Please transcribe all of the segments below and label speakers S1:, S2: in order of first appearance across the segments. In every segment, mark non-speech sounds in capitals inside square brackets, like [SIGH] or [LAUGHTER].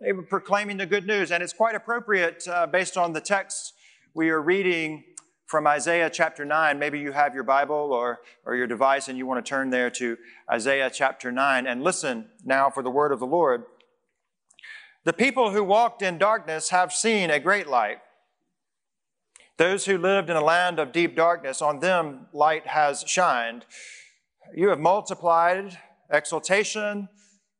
S1: They were proclaiming the good news, and it's quite appropriate uh, based on the text we are reading from Isaiah chapter 9. Maybe you have your Bible or, or your device and you want to turn there to Isaiah chapter 9 and listen now for the word of the Lord. The people who walked in darkness have seen a great light. Those who lived in a land of deep darkness, on them light has shined. You have multiplied exultation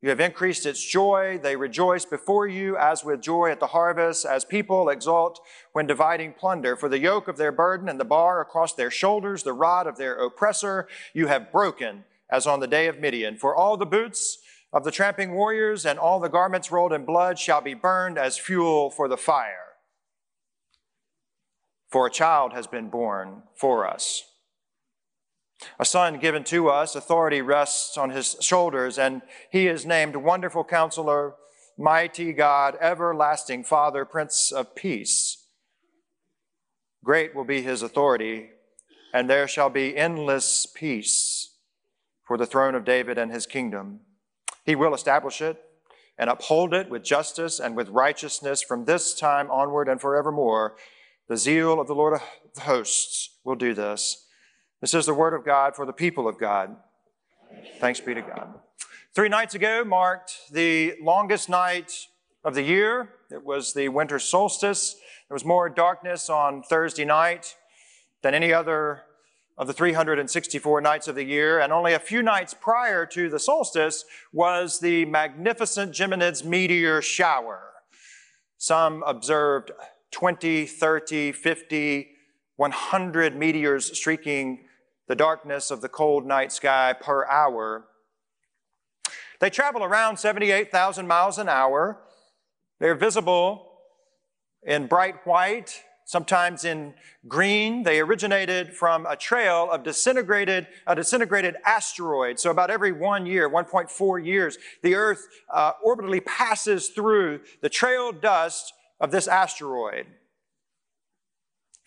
S1: you have increased its joy. They rejoice before you as with joy at the harvest, as people exult when dividing plunder. For the yoke of their burden and the bar across their shoulders, the rod of their oppressor, you have broken as on the day of Midian. For all the boots of the tramping warriors and all the garments rolled in blood shall be burned as fuel for the fire. For a child has been born for us a son given to us, authority rests on his shoulders, and he is named Wonderful Counselor, Mighty God, Everlasting Father, Prince of Peace. Great will be his authority, and there shall be endless peace for the throne of David and his kingdom. He will establish it and uphold it with justice and with righteousness from this time onward and forevermore. The zeal of the Lord of hosts will do this. This is the word of God for the people of God. Thanks be to God. Three nights ago marked the longest night of the year. It was the winter solstice. There was more darkness on Thursday night than any other of the 364 nights of the year. And only a few nights prior to the solstice was the magnificent Geminids meteor shower. Some observed 20, 30, 50, 100 meteors streaking the darkness of the cold night sky per hour. They travel around 78,000 miles an hour. They're visible in bright white, sometimes in green. They originated from a trail of disintegrated, a disintegrated asteroid. So about every one year, 1.4 years, the Earth uh, orbitally passes through the trail dust of this asteroid.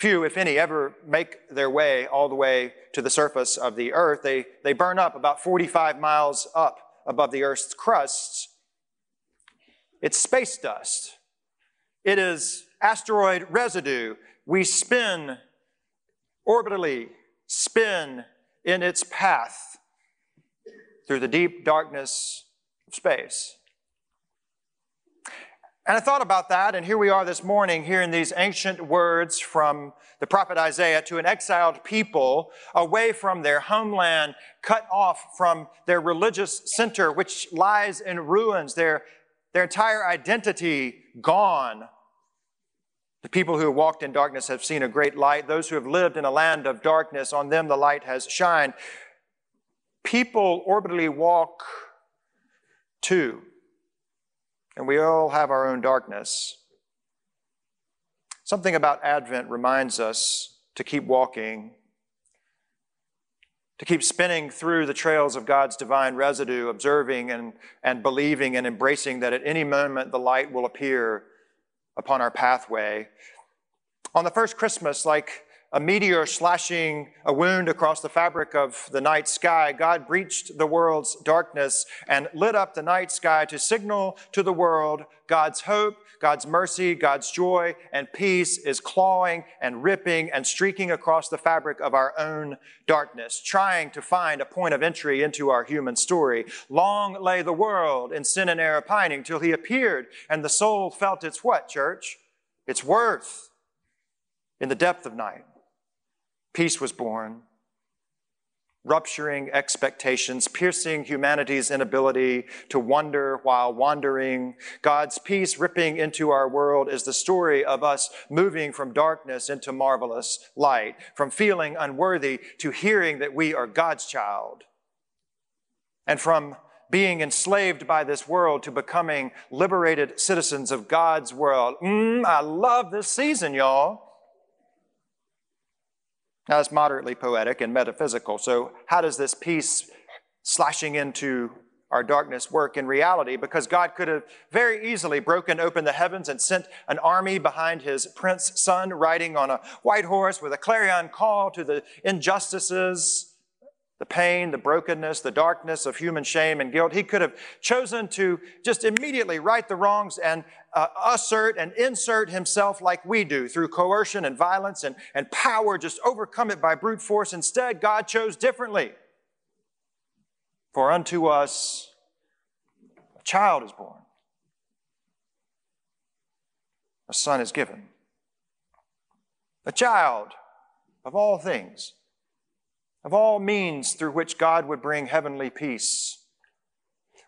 S1: Few, if any, ever make their way all the way to the surface of the earth. They, they burn up about 45 miles up above the earth's crust. It's space dust. It is asteroid residue. We spin orbitally, spin in its path through the deep darkness of space. And I thought about that, and here we are this morning hearing these ancient words from the prophet Isaiah to an exiled people away from their homeland, cut off from their religious center, which lies in ruins, their, their entire identity gone. The people who walked in darkness have seen a great light. Those who have lived in a land of darkness, on them the light has shined. People orbitally walk too and we all have our own darkness. Something about Advent reminds us to keep walking, to keep spinning through the trails of God's divine residue, observing and, and believing and embracing that at any moment the light will appear upon our pathway. On the first Christmas, like a meteor slashing a wound across the fabric of the night sky, God breached the world's darkness and lit up the night sky to signal to the world God's hope, God's mercy, God's joy, and peace is clawing and ripping and streaking across the fabric of our own darkness, trying to find a point of entry into our human story. Long lay the world in sin and error pining till he appeared, and the soul felt its what, church? Its worth in the depth of night. Peace was born, rupturing expectations, piercing humanity's inability to wonder while wandering. God's peace ripping into our world is the story of us moving from darkness into marvelous light, from feeling unworthy to hearing that we are God's child, and from being enslaved by this world to becoming liberated citizens of God's world. Mm, I love this season, y'all. It's moderately poetic and metaphysical. So, how does this peace slashing into our darkness work in reality? Because God could have very easily broken open the heavens and sent an army behind his prince son riding on a white horse with a clarion call to the injustices the pain, the brokenness, the darkness of human shame and guilt. He could have chosen to just immediately right the wrongs and uh, assert and insert himself like we do through coercion and violence and, and power, just overcome it by brute force. Instead, God chose differently. For unto us a child is born, a son is given. A child of all things of all means through which God would bring heavenly peace.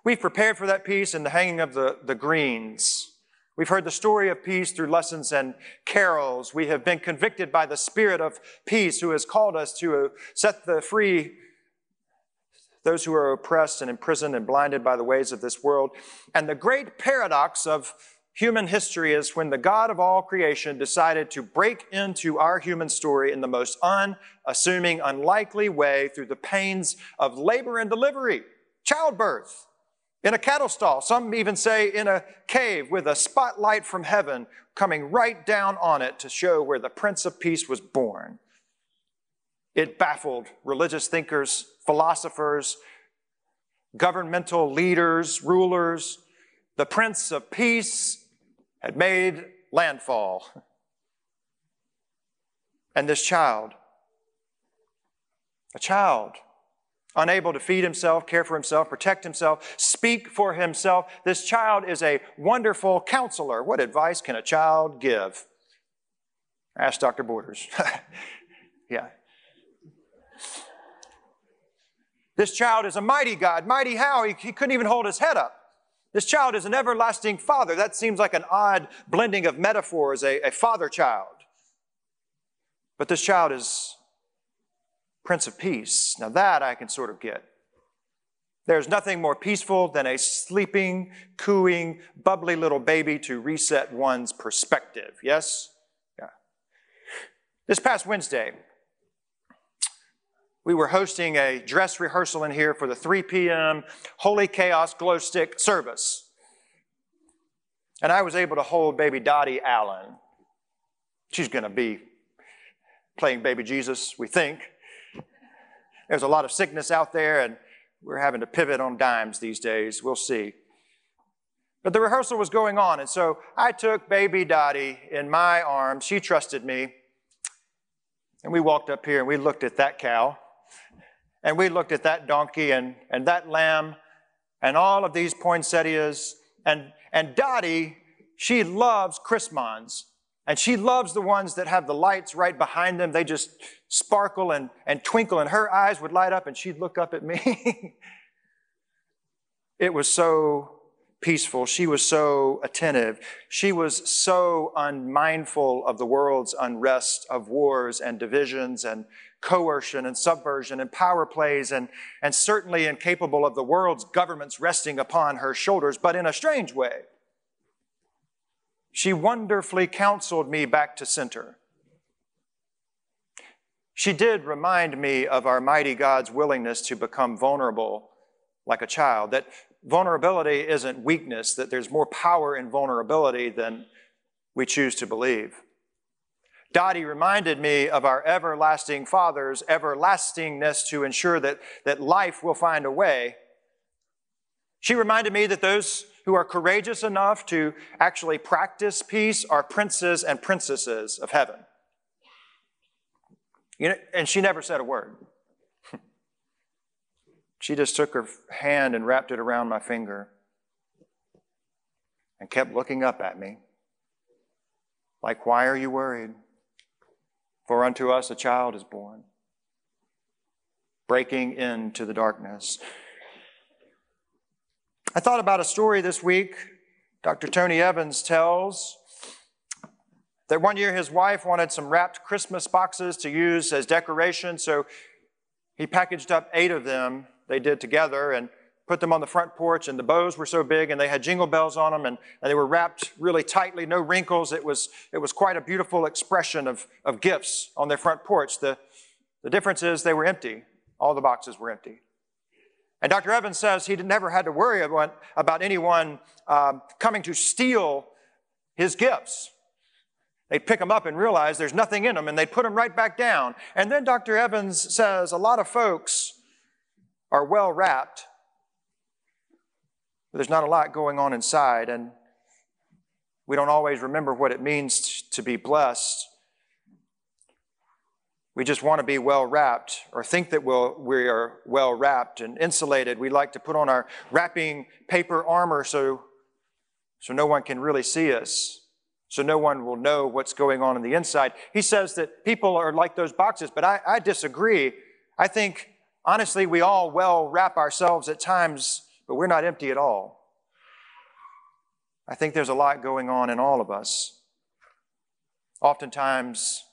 S1: We've prepared for that peace in the hanging of the, the greens. We've heard the story of peace through lessons and carols. We have been convicted by the Spirit of peace who has called us to uh, set the free those who are oppressed and imprisoned and blinded by the ways of this world. And the great paradox of human history is when the God of all creation decided to break into our human story in the most unassuming, unlikely way through the pains of labor and delivery, childbirth, in a cattle stall. Some even say in a cave with a spotlight from heaven coming right down on it to show where the Prince of Peace was born. It baffled religious thinkers, philosophers, governmental leaders, rulers. The Prince of Peace had made landfall. And this child, a child, unable to feed himself, care for himself, protect himself, speak for himself, this child is a wonderful counselor. What advice can a child give? Ask Dr. Borders. [LAUGHS] yeah. This child is a mighty God. Mighty how? He, he couldn't even hold his head up. This child is an everlasting father. That seems like an odd blending of metaphors, a, a father child. But this child is Prince of Peace. Now, that I can sort of get. There's nothing more peaceful than a sleeping, cooing, bubbly little baby to reset one's perspective. Yes? Yeah. This past Wednesday, we were hosting a dress rehearsal in here for the 3 p.m. Holy Chaos Glow Stick service. And I was able to hold baby Dottie Allen. She's going to be playing baby Jesus, we think. There's a lot of sickness out there, and we're having to pivot on dimes these days. We'll see. But the rehearsal was going on, and so I took baby Dottie in my arms. She trusted me. And we walked up here and we looked at that cow. And we looked at that donkey and, and that lamb and all of these poinsettias. And, and Dottie, she loves Chrismons. And she loves the ones that have the lights right behind them. They just sparkle and, and twinkle, and her eyes would light up, and she'd look up at me. [LAUGHS] it was so peaceful. She was so attentive. She was so unmindful of the world's unrest, of wars and divisions and coercion and subversion and power plays, and, and certainly incapable of the world's governments resting upon her shoulders, but in a strange way. She wonderfully counseled me back to center. She did remind me of our mighty God's willingness to become vulnerable like a child, that vulnerability isn't weakness, that there's more power in vulnerability than we choose to believe. Dottie reminded me of our everlasting Father's everlastingness to ensure that, that life will find a way. She reminded me that those who are courageous enough to actually practice peace are princes and princesses of heaven. You know, and she never said a word. She just took her hand and wrapped it around my finger and kept looking up at me. Like, why are you worried? For unto us a child is born, breaking into the darkness. I thought about a story this week. Dr. Tony Evans tells that one year his wife wanted some wrapped Christmas boxes to use as decoration, so he packaged up eight of them they did together and put them on the front porch, and the bows were so big, and they had jingle bells on them, and, and they were wrapped really tightly, no wrinkles. It was, it was quite a beautiful expression of, of gifts on their front porch. The, the difference is they were empty. All the boxes were empty. And Dr. Evans says he never had to worry about, about anyone um, coming to steal his gifts. They'd pick them up and realize there's nothing in them, and they'd put them right back down. And then Dr. Evans says a lot of folks are well wrapped, there's not a lot going on inside, and we don't always remember what it means to be blessed. We just want to be well wrapped or think that we'll, we are well wrapped and insulated. We like to put on our wrapping paper armor so, so no one can really see us, so no one will know what's going on in the inside. He says that people are like those boxes, but I, I disagree. I think, honestly, we all well wrap ourselves at times, but we're not empty at all. I think there's a lot going on in all of us. Oftentimes,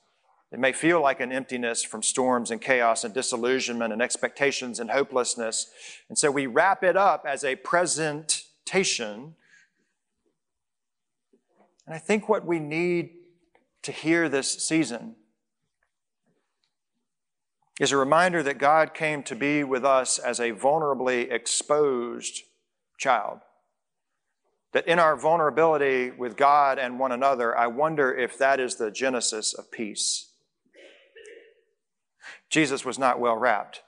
S1: it may feel like an emptiness from storms and chaos and disillusionment and expectations and hopelessness. And so we wrap it up as a presentation. And I think what we need to hear this season is a reminder that God came to be with us as a vulnerably exposed child. That in our vulnerability with God and one another, I wonder if that is the genesis of peace. Jesus was not well wrapped.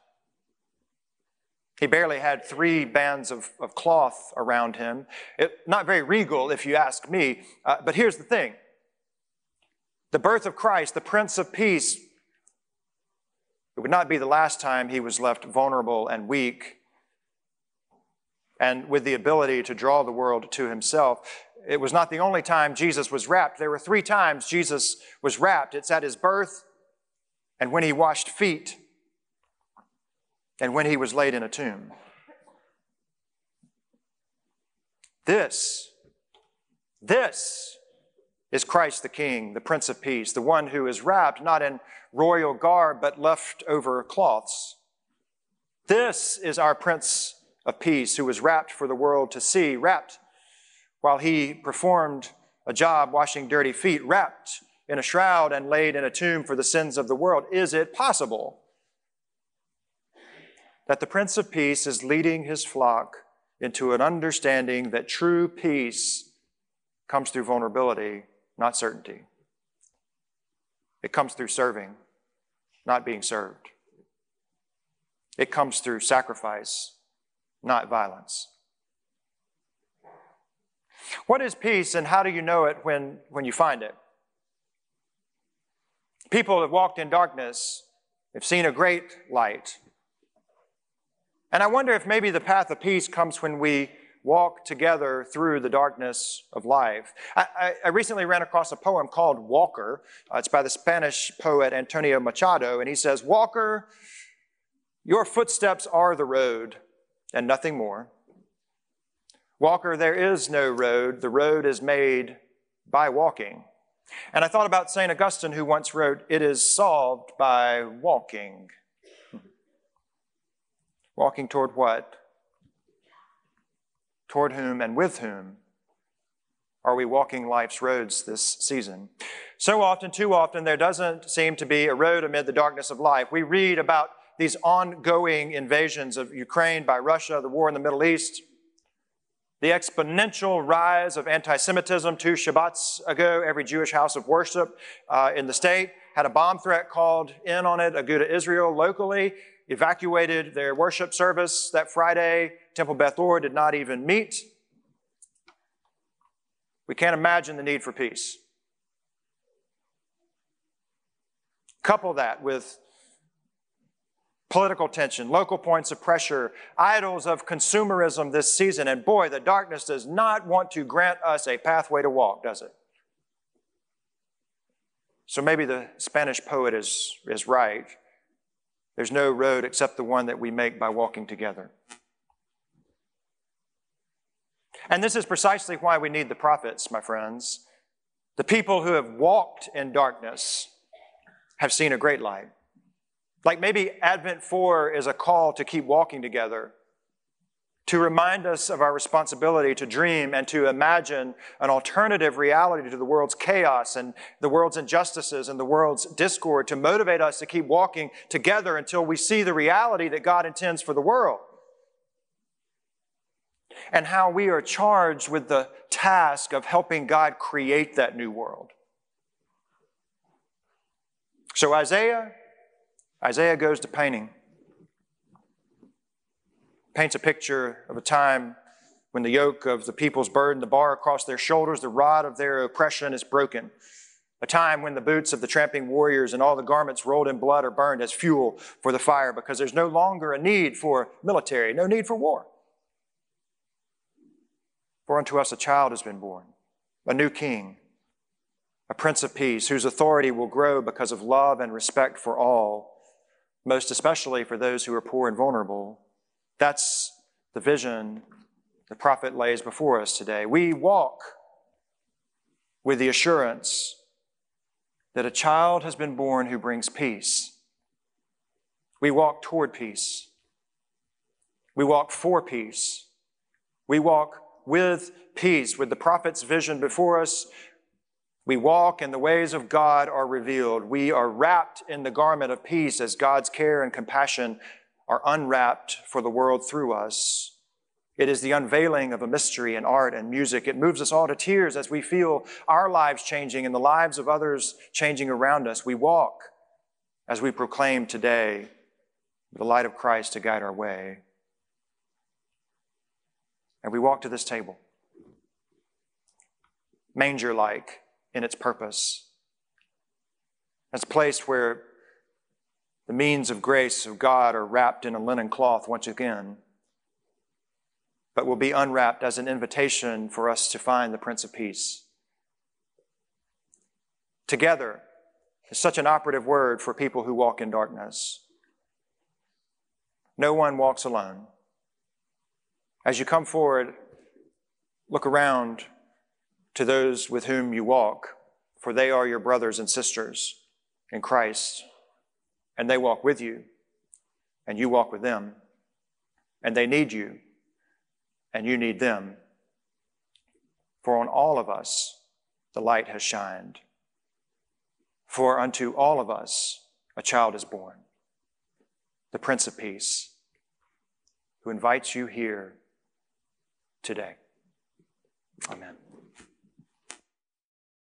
S1: He barely had three bands of, of cloth around him. It, not very regal, if you ask me. Uh, but here's the thing the birth of Christ, the Prince of Peace, it would not be the last time he was left vulnerable and weak and with the ability to draw the world to himself. It was not the only time Jesus was wrapped. There were three times Jesus was wrapped. It's at his birth, and when he washed feet, and when he was laid in a tomb. This, this is Christ the King, the Prince of Peace, the one who is wrapped not in royal garb, but left over cloths. This is our Prince of Peace who was wrapped for the world to see, wrapped while he performed a job washing dirty feet, wrapped in a shroud and laid in a tomb for the sins of the world. Is it possible that the Prince of Peace is leading his flock into an understanding that true peace comes through vulnerability, not certainty? It comes through serving, not being served. It comes through sacrifice, not violence. What is peace and how do you know it when, when you find it? People have walked in darkness have seen a great light. And I wonder if maybe the path of peace comes when we walk together through the darkness of life. I, I, I recently ran across a poem called Walker. Uh, it's by the Spanish poet Antonio Machado, and he says, Walker, your footsteps are the road and nothing more. Walker, there is no road. The road is made by walking. And I thought about St. Augustine, who once wrote, It is solved by walking. Walking toward what? Toward whom and with whom are we walking life's roads this season? So often, too often, there doesn't seem to be a road amid the darkness of life. We read about these ongoing invasions of Ukraine by Russia, the war in the Middle East, the exponential rise of anti Semitism. Two Shabbats ago, every Jewish house of worship uh, in the state had a bomb threat called in on it. Agudath Israel locally evacuated their worship service that Friday. Temple Beth Or did not even meet. We can't imagine the need for peace. Couple that with political tension, local points of pressure, idols of consumerism this season. And boy, the darkness does not want to grant us a pathway to walk, does it? So maybe the Spanish poet is, is right. There's no road except the one that we make by walking together. And this is precisely why we need the prophets, my friends. The people who have walked in darkness have seen a great light. Like maybe Advent 4 is a call to keep walking together, to remind us of our responsibility to dream and to imagine an alternative reality to the world's chaos and the world's injustices and the world's discord, to motivate us to keep walking together until we see the reality that God intends for the world. And how we are charged with the task of helping God create that new world. So, Isaiah Isaiah goes to painting. Paints a picture of a time when the yoke of the people's burden, the bar across their shoulders, the rod of their oppression is broken. A time when the boots of the tramping warriors and all the garments rolled in blood are burned as fuel for the fire because there's no longer a need for military, no need for war. For unto us a child has been born, a new king, a prince of peace, whose authority will grow because of love and respect for all, most especially for those who are poor and vulnerable. That's the vision the prophet lays before us today. We walk with the assurance that a child has been born who brings peace. We walk toward peace. We walk for peace. We walk with peace, with the prophet's vision before us. We walk and the ways of God are revealed. We are wrapped in the garment of peace as God's care and compassion are unwrapped for the world through us. It is the unveiling of a mystery in art and music. It moves us all to tears as we feel our lives changing and the lives of others changing around us. We walk as we proclaim today the light of Christ to guide our way. And we walk to this table, manger like in its purpose. It's a place where the means of grace of God are wrapped in a linen cloth once again, but will be unwrapped as an invitation for us to find the Prince of Peace. Together is such an operative word for people who walk in darkness. No one walks alone. As you come forward, look around to those with whom you walk, for they are your brothers and sisters in Christ, and they walk with you, and you walk with them, and they need you, and you need them. For on all of us the light has shined. For unto all of us a child is born, the Prince of Peace, who invites you here today. Amen.